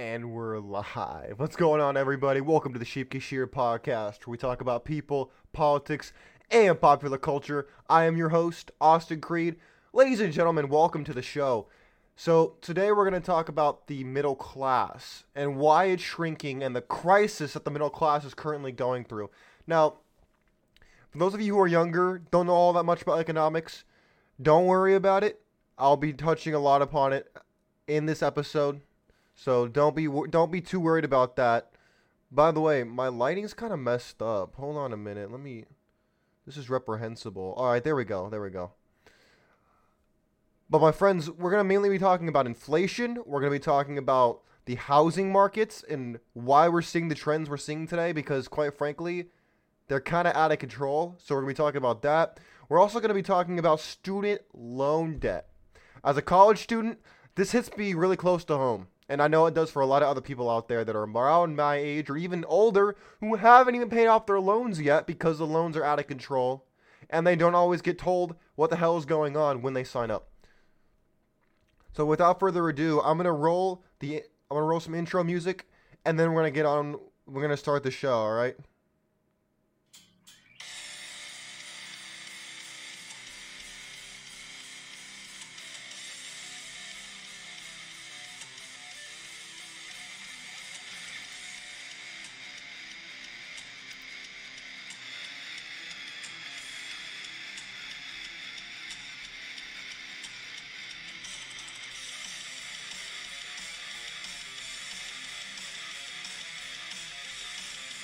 And we're live. What's going on, everybody? Welcome to the Sheep Kashir podcast, where we talk about people, politics, and popular culture. I am your host, Austin Creed. Ladies and gentlemen, welcome to the show. So, today we're going to talk about the middle class and why it's shrinking and the crisis that the middle class is currently going through. Now, for those of you who are younger, don't know all that much about economics, don't worry about it. I'll be touching a lot upon it in this episode. So don't be don't be too worried about that. By the way, my lighting's kind of messed up. Hold on a minute. Let me This is reprehensible. All right, there we go. There we go. But my friends, we're going to mainly be talking about inflation. We're going to be talking about the housing markets and why we're seeing the trends we're seeing today because quite frankly, they're kind of out of control. So we're going to be talking about that. We're also going to be talking about student loan debt. As a college student, this hits me really close to home. And I know it does for a lot of other people out there that are around my age or even older who haven't even paid off their loans yet because the loans are out of control and they don't always get told what the hell is going on when they sign up. So without further ado, I'm gonna roll the I'm gonna roll some intro music and then we're gonna get on we're gonna start the show, alright?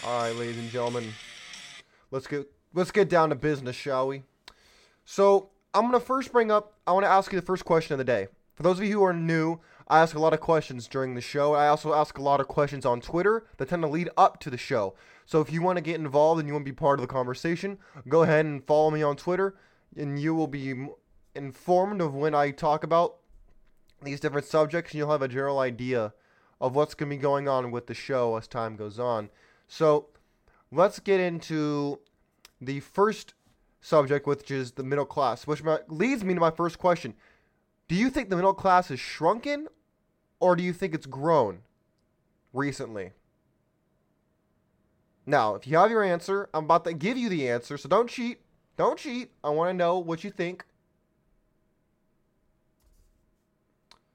All right, ladies and gentlemen, let's get let's get down to business, shall we? So I'm gonna first bring up. I want to ask you the first question of the day. For those of you who are new, I ask a lot of questions during the show. I also ask a lot of questions on Twitter that tend to lead up to the show. So if you want to get involved and you want to be part of the conversation, go ahead and follow me on Twitter, and you will be informed of when I talk about these different subjects, and you'll have a general idea of what's going to be going on with the show as time goes on. So let's get into the first subject, which is the middle class, which leads me to my first question. Do you think the middle class is shrunken or do you think it's grown recently? Now, if you have your answer, I'm about to give you the answer, so don't cheat. Don't cheat. I want to know what you think.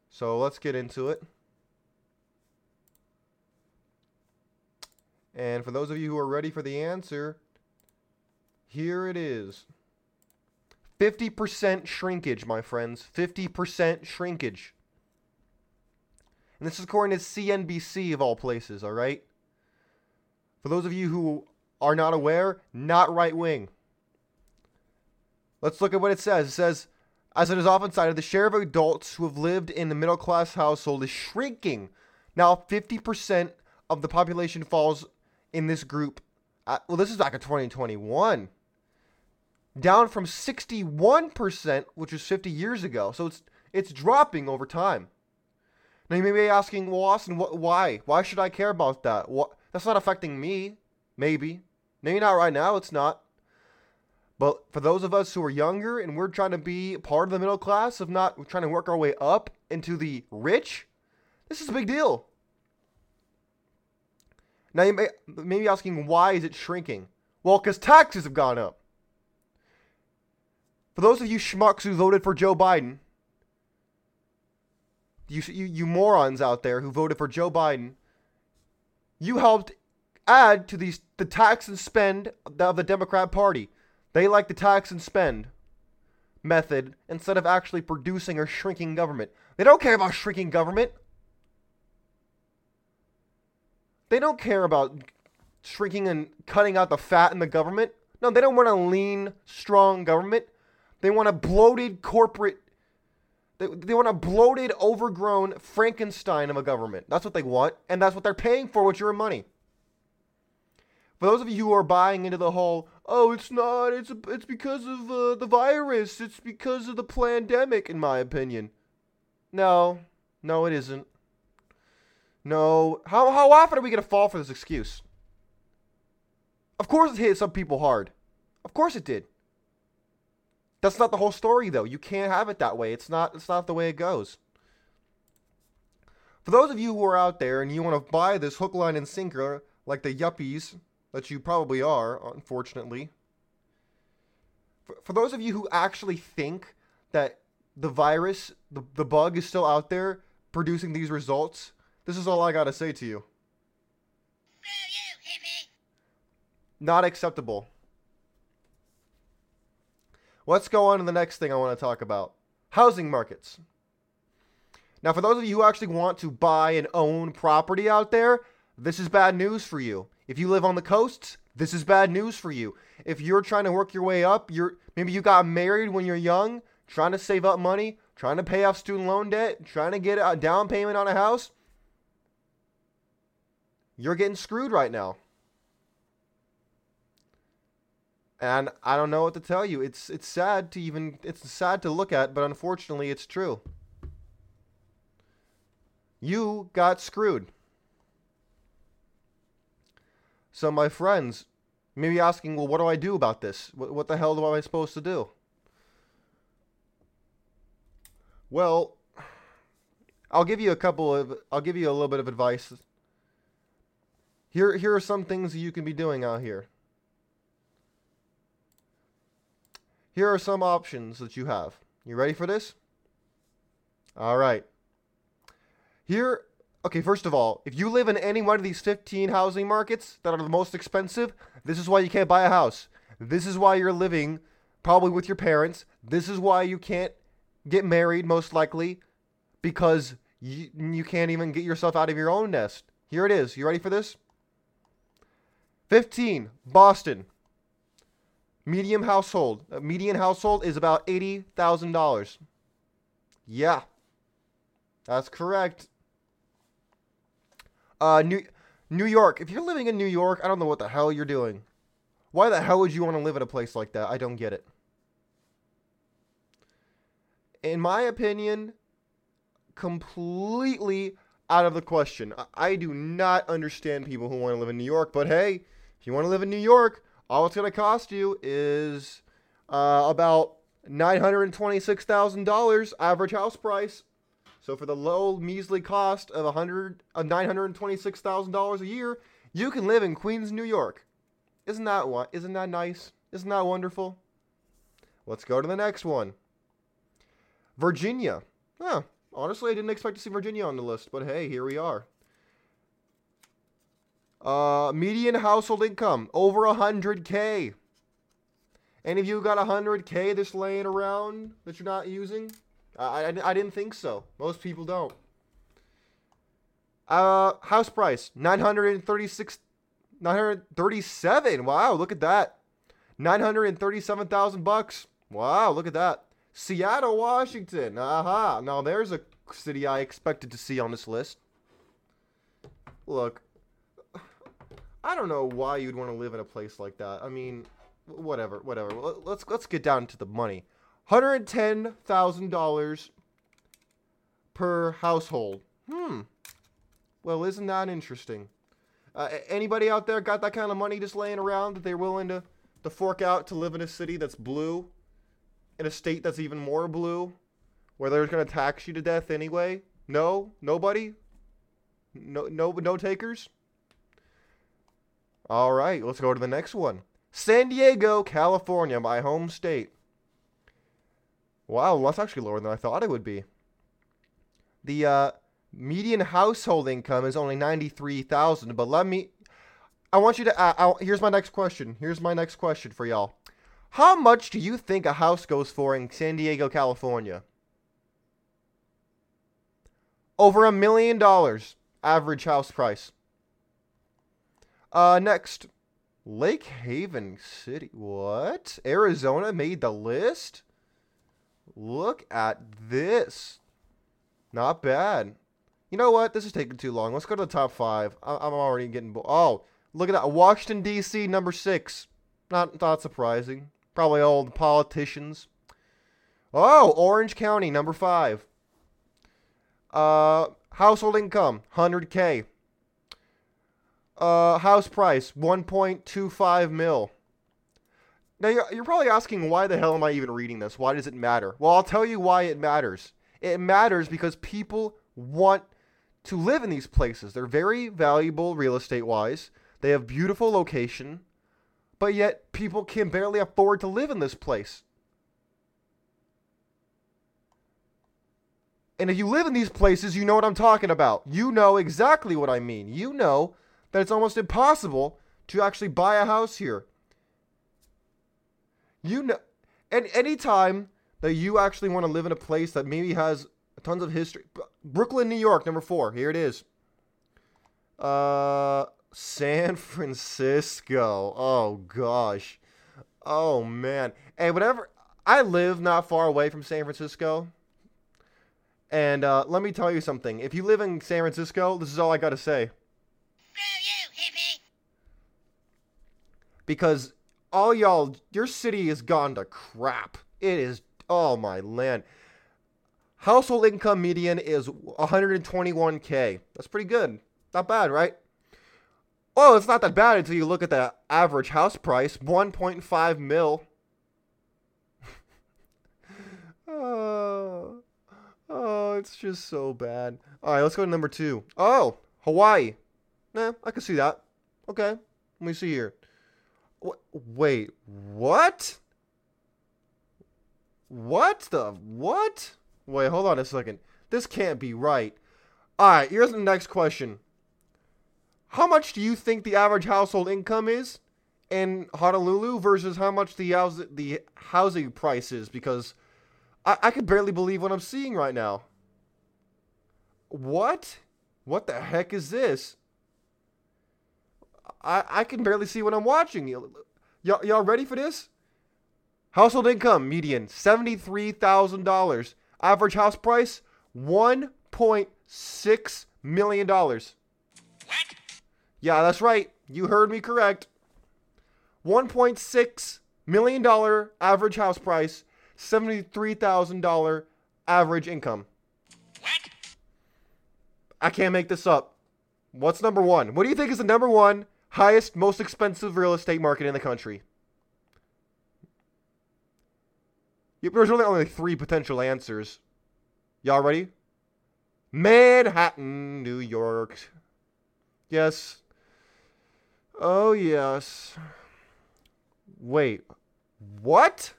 So let's get into it. And for those of you who are ready for the answer, here it is 50% shrinkage, my friends. 50% shrinkage. And this is according to CNBC of all places, all right? For those of you who are not aware, not right wing. Let's look at what it says. It says, as it is often cited, the share of adults who have lived in the middle class household is shrinking. Now, 50% of the population falls in this group. Uh, well, this is back in 2021. Down from 61%, which was 50 years ago. So it's it's dropping over time. Now you may be asking, well, Austin, wh- why? Why should I care about that? What? That's not affecting me. Maybe. Maybe not right now. It's not. But for those of us who are younger and we're trying to be part of the middle class, of not trying to work our way up into the rich, this is a big deal. Now you may, may be asking, why is it shrinking? Well, because taxes have gone up. For those of you schmucks who voted for Joe Biden, you, you, you morons out there who voted for Joe Biden, you helped add to these the tax and spend of the Democrat Party. They like the tax and spend method instead of actually producing or shrinking government. They don't care about shrinking government. They don't care about shrinking and cutting out the fat in the government. No, they don't want a lean, strong government. They want a bloated corporate. They, they want a bloated, overgrown Frankenstein of a government. That's what they want, and that's what they're paying for with your money. For those of you who are buying into the whole, oh, it's not, it's it's because of uh, the virus, it's because of the pandemic, in my opinion. No, no, it isn't. No. How, how often are we going to fall for this excuse? Of course it hit some people hard. Of course it did. That's not the whole story though. You can't have it that way. It's not it's not the way it goes. For those of you who are out there and you want to buy this hook, line, and sinker, like the yuppies that you probably are, unfortunately. For, for those of you who actually think that the virus, the, the bug is still out there producing these results, this is all I got to say to you. Not acceptable. Let's go on to the next thing I want to talk about housing markets. Now, for those of you who actually want to buy and own property out there, this is bad news for you. If you live on the coasts, this is bad news for you. If you're trying to work your way up, you're maybe you got married when you're young, trying to save up money, trying to pay off student loan debt, trying to get a down payment on a house, you're getting screwed right now. And I don't know what to tell you. It's it's sad to even it's sad to look at, but unfortunately it's true. You got screwed. So my friends may be asking, well, what do I do about this? What, what the hell am I supposed to do? Well, I'll give you a couple of I'll give you a little bit of advice. Here here are some things you can be doing out here. Here are some options that you have. You ready for this? All right. Here, okay, first of all, if you live in any one of these 15 housing markets that are the most expensive, this is why you can't buy a house. This is why you're living probably with your parents. This is why you can't get married, most likely, because you, you can't even get yourself out of your own nest. Here it is. You ready for this? 15. Boston. Medium household. A median household is about $80,000. Yeah. That's correct. Uh, New New York. If you're living in New York, I don't know what the hell you're doing. Why the hell would you want to live in a place like that? I don't get it. In my opinion, completely out of the question. I do not understand people who want to live in New York, but hey, if you want to live in New York, all it's going to cost you is uh, about $926,000 average house price. So for the low measly cost of 100 of $926,000 a year, you can live in Queens, New York. Isn't that what? Isn't that nice? Isn't that wonderful? Let's go to the next one. Virginia. Huh. Honestly, I didn't expect to see Virginia on the list, but hey, here we are. Uh, median household income over 100k. Any of you got 100k that's laying around that you're not using? I, I, I didn't think so. Most people don't. Uh, house price 936 937. Wow, look at that. 937,000 bucks. Wow, look at that. Seattle, Washington. Aha. Now there's a city I expected to see on this list. Look, I don't know why you'd want to live in a place like that. I mean, whatever, whatever. Let's let's get down to the money. Hundred ten thousand dollars per household. Hmm. Well, isn't that interesting? Uh, anybody out there got that kind of money just laying around that they're willing to to fork out to live in a city that's blue, in a state that's even more blue, where they're gonna tax you to death anyway? No, nobody. No, no, no takers. All right, let's go to the next one. San Diego, California, my home state. Wow, that's actually lower than I thought it would be. The uh, median household income is only ninety-three thousand. But let me, I want you to. Uh, here's my next question. Here's my next question for y'all. How much do you think a house goes for in San Diego, California? Over a million dollars average house price. Uh, next, Lake Havasu City. What? Arizona made the list? Look at this. Not bad. You know what? This is taking too long. Let's go to the top five. I- am already getting. Bo- oh, look at that. Washington, D.C., number six. Not, not surprising. Probably all the politicians. Oh, Orange County, number five. Uh, household income, 100K. Uh, house price 1.25 mil. Now you're, you're probably asking why the hell am I even reading this? Why does it matter? Well, I'll tell you why it matters. It matters because people want to live in these places. They're very valuable real estate wise. They have beautiful location, but yet people can barely afford to live in this place. And if you live in these places, you know what I'm talking about. You know exactly what I mean. You know that it's almost impossible to actually buy a house here. You know, and anytime that you actually want to live in a place that maybe has tons of history, Brooklyn, New York, number four. Here it is. Uh, San Francisco. Oh gosh. Oh man. Hey, whatever. I live not far away from San Francisco. And uh, let me tell you something. If you live in San Francisco, this is all I got to say. Because all y'all, your city has gone to crap. It is, oh my land. Household income median is 121k. That's pretty good. Not bad, right? Oh, it's not that bad until you look at the average house price 1.5 mil. oh, oh, it's just so bad. All right, let's go to number two. Oh, Hawaii. Nah, I can see that. Okay, let me see here. Wait, what? What the what? Wait, hold on a second. This can't be right. Alright, here's the next question. How much do you think the average household income is in Honolulu versus how much the house the housing price is? Because I, I can barely believe what I'm seeing right now. What? What the heck is this? I, I can barely see what I'm watching. Y'all, y'all ready for this? Household income median $73,000. Average house price $1.6 million. What? Yeah, that's right. You heard me correct. $1.6 million average house price, $73,000 average income. What? I can't make this up. What's number one? What do you think is the number one highest, most expensive real estate market in the country? There's really only three potential answers. Y'all ready? Manhattan, New York. Yes. Oh, yes. Wait. What?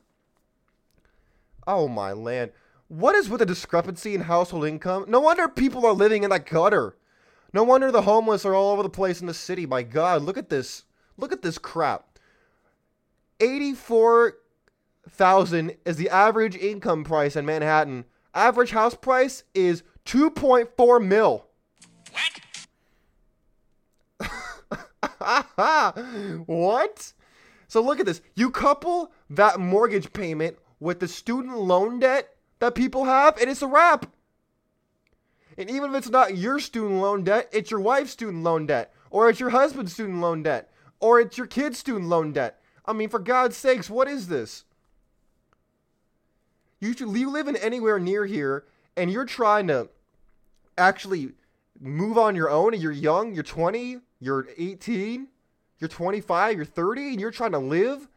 Oh, my land. What is with the discrepancy in household income? No wonder people are living in the gutter. No wonder the homeless are all over the place in the city. My God, look at this. Look at this crap. 84,000 is the average income price in Manhattan. Average house price is 2.4 mil. What? what? So look at this. You couple that mortgage payment with the student loan debt that people have, and it's a wrap. And even if it's not your student loan debt, it's your wife's student loan debt, or it's your husband's student loan debt, or it's your kid's student loan debt. I mean, for God's sakes, what is this? You, should, you live in anywhere near here, and you're trying to actually move on your own, and you're young, you're 20, you're 18, you're 25, you're 30, and you're trying to live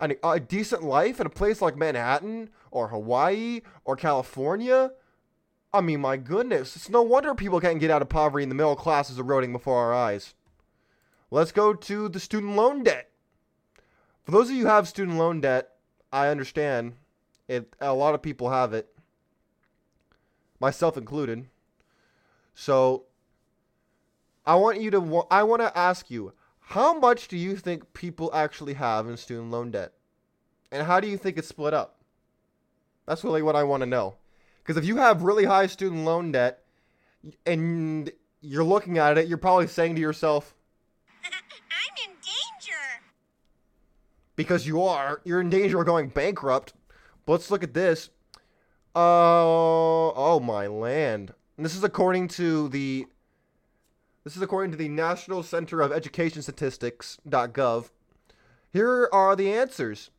a, a decent life in a place like Manhattan or Hawaii or California I mean, my goodness. It's no wonder people can't get out of poverty and the middle class is eroding before our eyes. Let's go to the student loan debt. For those of you who have student loan debt, I understand. It a lot of people have it. Myself included. So I want you to I want to ask you, how much do you think people actually have in student loan debt? And how do you think it's split up? That's really what I want to know. Because if you have really high student loan debt and you're looking at it, you're probably saying to yourself, I'm in danger. Because you are. You're in danger of going bankrupt. But let's look at this. Uh, oh my land. And this is according to the this is according to the National Center of Education Statistics.gov. Here are the answers.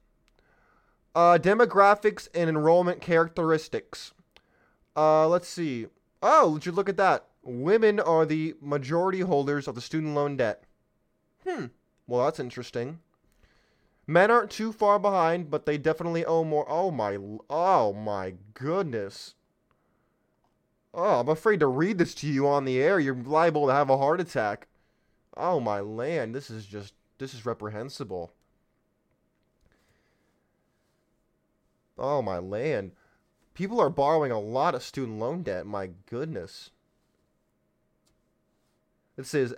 Uh, demographics and enrollment characteristics. Uh, let's see. Oh, would you look at that? Women are the majority holders of the student loan debt. Hmm. Well, that's interesting. Men aren't too far behind, but they definitely owe more. Oh my, oh my goodness. Oh, I'm afraid to read this to you on the air. You're liable to have a heart attack. Oh my land, this is just this is reprehensible. Oh my land. People are borrowing a lot of student loan debt. My goodness. It says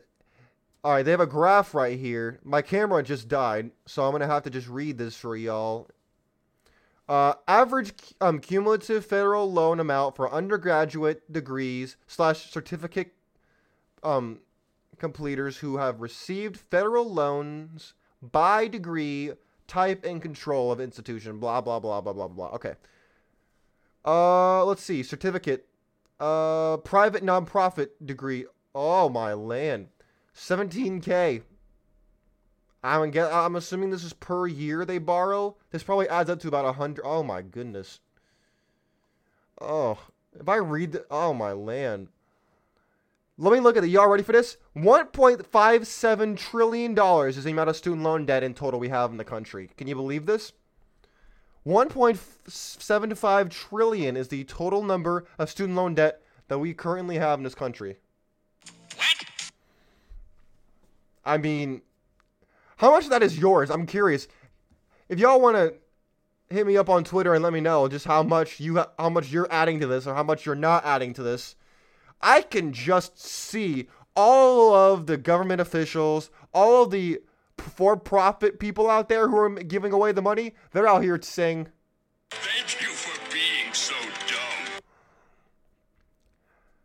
all right, they have a graph right here. My camera just died, so I'm going to have to just read this for y'all. Uh, average um, cumulative federal loan amount for undergraduate degrees slash certificate um, completers who have received federal loans by degree, type, and control of institution. Blah blah blah blah blah blah. Okay. Uh, let's see. Certificate. Uh, private nonprofit degree. Oh my land. 17k. I'm get, I'm assuming this is per year they borrow. This probably adds up to about a hundred. Oh my goodness. Oh, if I read the, oh my land. Let me look at it. Y'all ready for this? 1.57 trillion dollars is the amount of student loan debt in total we have in the country. Can you believe this? 1.75 trillion is the total number of student loan debt that we currently have in this country. What? I mean, how much of that is yours? I'm curious. If y'all want to hit me up on Twitter and let me know just how much you how much you're adding to this or how much you're not adding to this. I can just see all of the government officials, all of the for-profit people out there who are giving away the money. They're out here saying, "Thank you for being so dumb."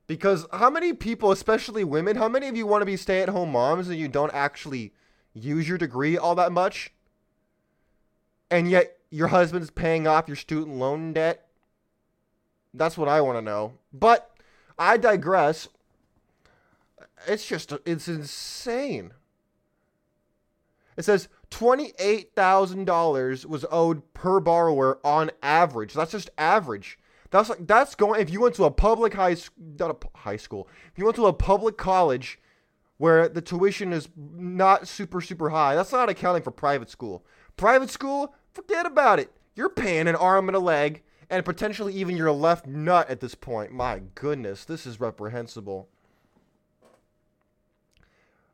Because how many people, especially women, how many of you want to be stay-at-home moms and you don't actually use your degree all that much? And yet your husband's paying off your student loan debt? That's what I want to know. But I digress. It's just, it's insane. It says $28,000 was owed per borrower on average. That's just average. That's like that's going if you went to a public high not a high school. If you went to a public college where the tuition is not super super high, that's not accounting for private school. Private school, forget about it. You're paying an arm and a leg and potentially even your left nut at this point. My goodness, this is reprehensible.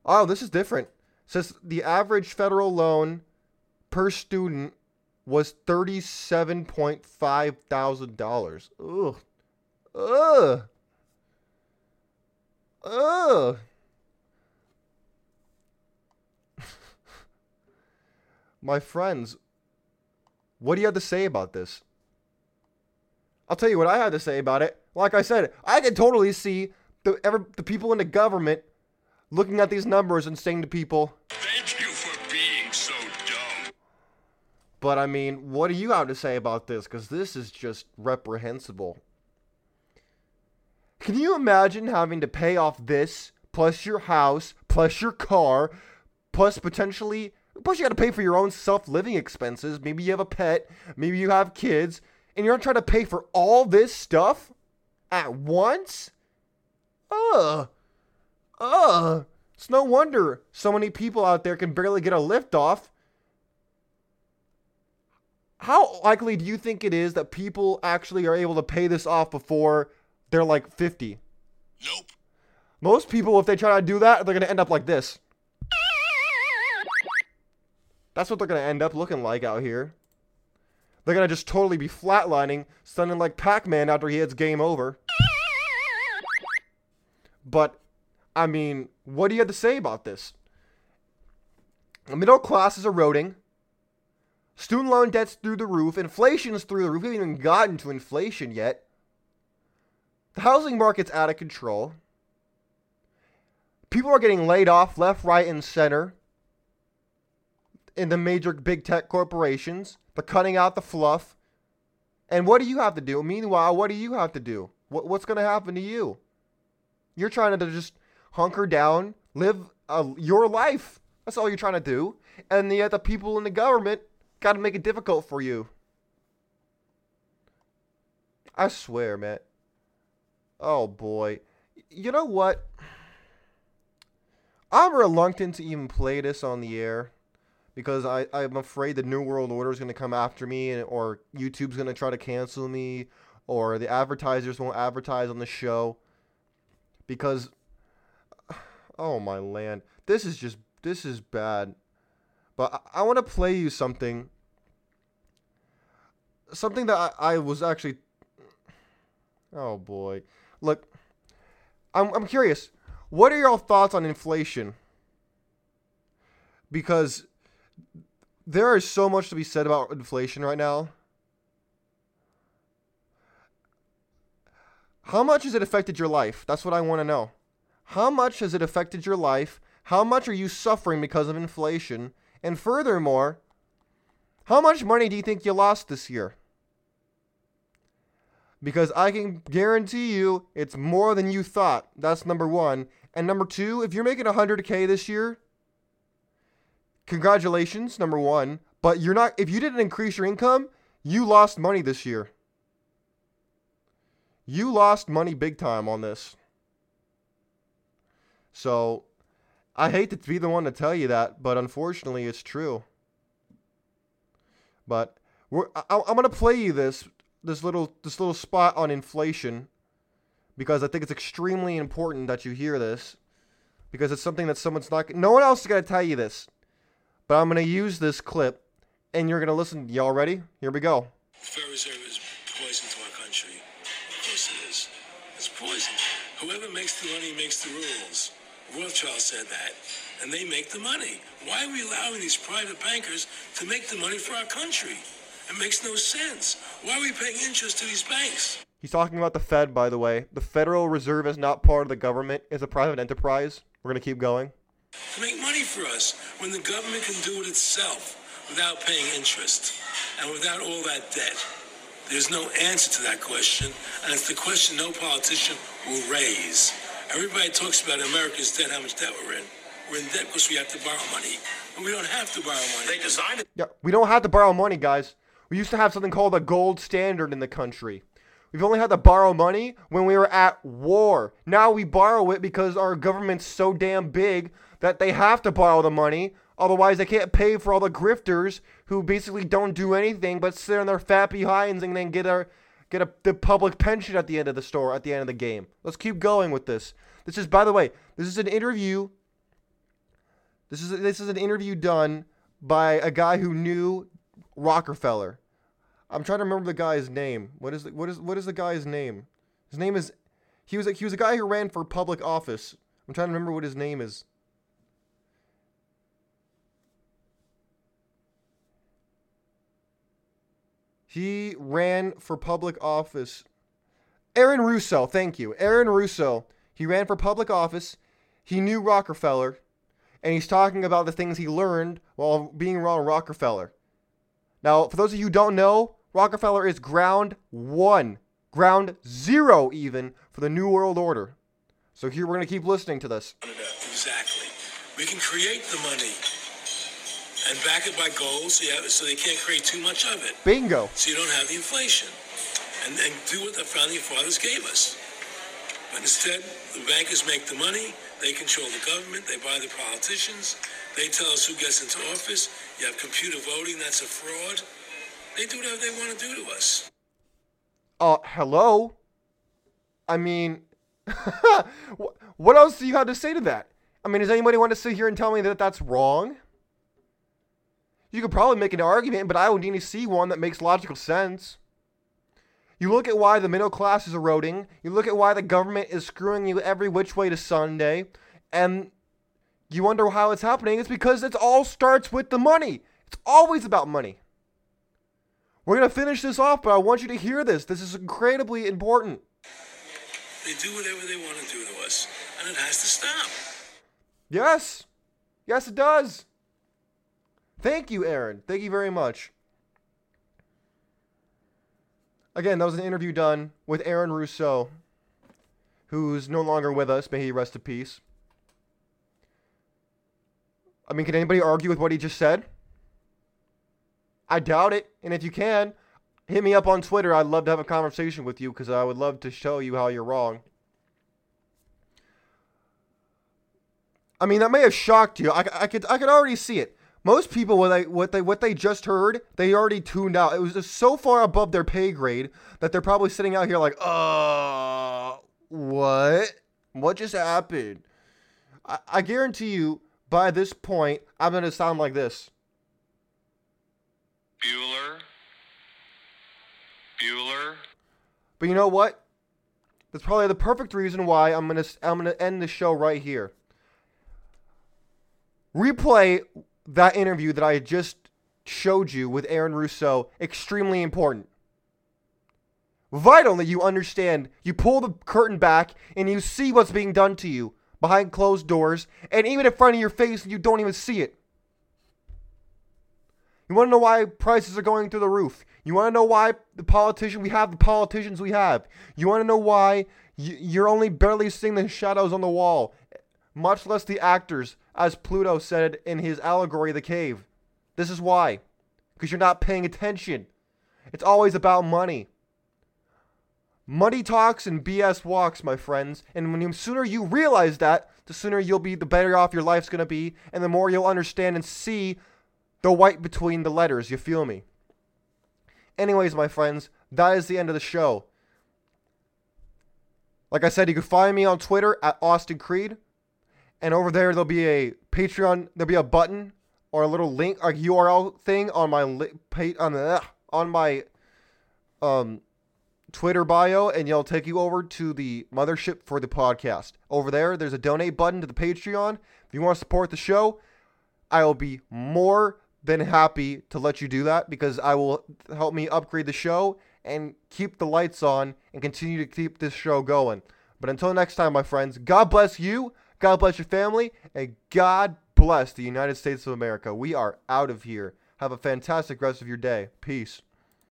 Oh, this is different. Says the average federal loan per student was thirty-seven point five thousand dollars. Ugh, ugh, ugh. My friends, what do you have to say about this? I'll tell you what I had to say about it. Like I said, I can totally see the ever the people in the government looking at these numbers and saying to people, "Thank you for being so dumb." But I mean, what do you have to say about this? Because this is just reprehensible. Can you imagine having to pay off this, plus your house, plus your car, plus potentially, plus you got to pay for your own self living expenses? Maybe you have a pet, maybe you have kids, and you're trying to pay for all this stuff at once? Ugh. It's no wonder so many people out there can barely get a lift off how likely do you think it is that people actually are able to pay this off before they're like 50? Nope. Most people, if they try to do that, they're going to end up like this. That's what they're going to end up looking like out here. They're going to just totally be flatlining, sounding like Pac Man after he hits game over. But, I mean, what do you have to say about this? The middle class is eroding. Student loan debt's through the roof. Inflation's through the roof. We haven't even gotten to inflation yet. The housing market's out of control. People are getting laid off left, right, and center in the major big tech corporations. They're cutting out the fluff. And what do you have to do? Meanwhile, what do you have to do? What, what's going to happen to you? You're trying to just hunker down, live uh, your life. That's all you're trying to do. And yet the people in the government got to make it difficult for you. I swear, man. Oh boy. You know what? I'm reluctant to even play this on the air because I, I'm afraid the New World Order is going to come after me and, or YouTube's going to try to cancel me or the advertisers won't advertise on the show because oh my land. This is just this is bad. But i, I want to play you something. Something that I, I was actually oh boy. Look I'm, I'm curious. What are your thoughts on inflation? Because there is so much to be said about inflation right now. How much has it affected your life? That's what I want to know. How much has it affected your life? How much are you suffering because of inflation? And furthermore, how much money do you think you lost this year? Because I can guarantee you it's more than you thought. That's number one. And number two, if you're making 100K this year, congratulations, number one. But you're not, if you didn't increase your income, you lost money this year. You lost money big time on this. So, I hate to be the one to tell you that, but unfortunately, it's true. But I, I'm gonna play you this this little this little spot on inflation because I think it's extremely important that you hear this because it's something that someone's not. No one else is gonna tell you this, but I'm gonna use this clip, and you're gonna listen. Y'all ready? Here we go. Federal Reserve is poison to our country. Of course it is. It's poison. Whoever makes the money makes the rules. Rothschild said that. And they make the money. Why are we allowing these private bankers to make the money for our country? It makes no sense. Why are we paying interest to these banks? He's talking about the Fed, by the way. The Federal Reserve is not part of the government; it's a private enterprise. We're gonna keep going. To make money for us when the government can do it itself without paying interest and without all that debt. There's no answer to that question, and it's the question no politician will raise. Everybody talks about America's debt, how much debt we're in. We're in debt because we have to borrow money. And we don't have to borrow money. They designed it. Yeah, we don't have to borrow money, guys. We used to have something called a gold standard in the country. We've only had to borrow money when we were at war. Now we borrow it because our government's so damn big that they have to borrow the money. Otherwise, they can't pay for all the grifters who basically don't do anything but sit on their fat behinds and then get a get a the public pension at the end of the store at the end of the game. Let's keep going with this. This is, by the way, this is an interview. This is this is an interview done by a guy who knew Rockefeller. I'm trying to remember the guy's name. What is the, what is what is the guy's name? His name is he was a, he was a guy who ran for public office. I'm trying to remember what his name is. He ran for public office. Aaron Russo, thank you. Aaron Russo. He ran for public office. He knew Rockefeller, and he's talking about the things he learned while being around Rockefeller. Now, for those of you who don't know, Rockefeller is ground one, ground zero even for the New World Order. So here we're going to keep listening to this. Exactly. We can create the money and back it by gold so, you have, so they can't create too much of it. Bingo. so you don't have the inflation. And, and do what the founding fathers gave us. But instead, the bankers make the money, they control the government, they buy the politicians, they tell us who gets into office. You have computer voting, that's a fraud. They do whatever they want to do to us. Uh, hello? I mean, what else do you have to say to that? I mean, does anybody want to sit here and tell me that that's wrong? You could probably make an argument, but I would need to see one that makes logical sense. You look at why the middle class is eroding, you look at why the government is screwing you every which way to Sunday, and you wonder how it's happening. It's because it all starts with the money. It's always about money. We're going to finish this off, but I want you to hear this. This is incredibly important. They do whatever they want to do to us, and it has to stop. Yes. Yes, it does. Thank you, Aaron. Thank you very much. Again, that was an interview done with Aaron Russo, who's no longer with us. May he rest in peace. I mean, can anybody argue with what he just said? I doubt it. And if you can, hit me up on Twitter. I'd love to have a conversation with you because I would love to show you how you're wrong. I mean, that may have shocked you. I, I could I could already see it. Most people what they what they what they just heard, they already tuned out. It was just so far above their pay grade that they're probably sitting out here like, uh, what? What just happened? I, I guarantee you, by this point, I'm gonna sound like this. Bueller. Bueller. But you know what? That's probably the perfect reason why I'm gonna I'm gonna end the show right here. Replay that interview that I just showed you with Aaron Russo. Extremely important. Vital that you understand. You pull the curtain back and you see what's being done to you behind closed doors, and even in front of your face, and you don't even see it. You want to know why prices are going through the roof? You want to know why the politician we have the politicians we have? You want to know why you're only barely seeing the shadows on the wall, much less the actors, as Pluto said in his allegory, of The Cave. This is why, because you're not paying attention. It's always about money. Money talks and BS walks, my friends. And when you, sooner you realize that, the sooner you'll be, the better off your life's gonna be, and the more you'll understand and see the white between the letters. You feel me? Anyways, my friends, that is the end of the show. Like I said, you can find me on Twitter at Austin Creed, and over there there'll be a Patreon. There'll be a button or a little link, a URL thing on my li- pa- on the on my um Twitter bio, and it'll take you over to the mothership for the podcast. Over there, there's a donate button to the Patreon. If you want to support the show, I will be more than happy to let you do that because I will help me upgrade the show and keep the lights on and continue to keep this show going. But until next time, my friends, God bless you, God bless your family, and God bless the United States of America. We are out of here. Have a fantastic rest of your day. Peace.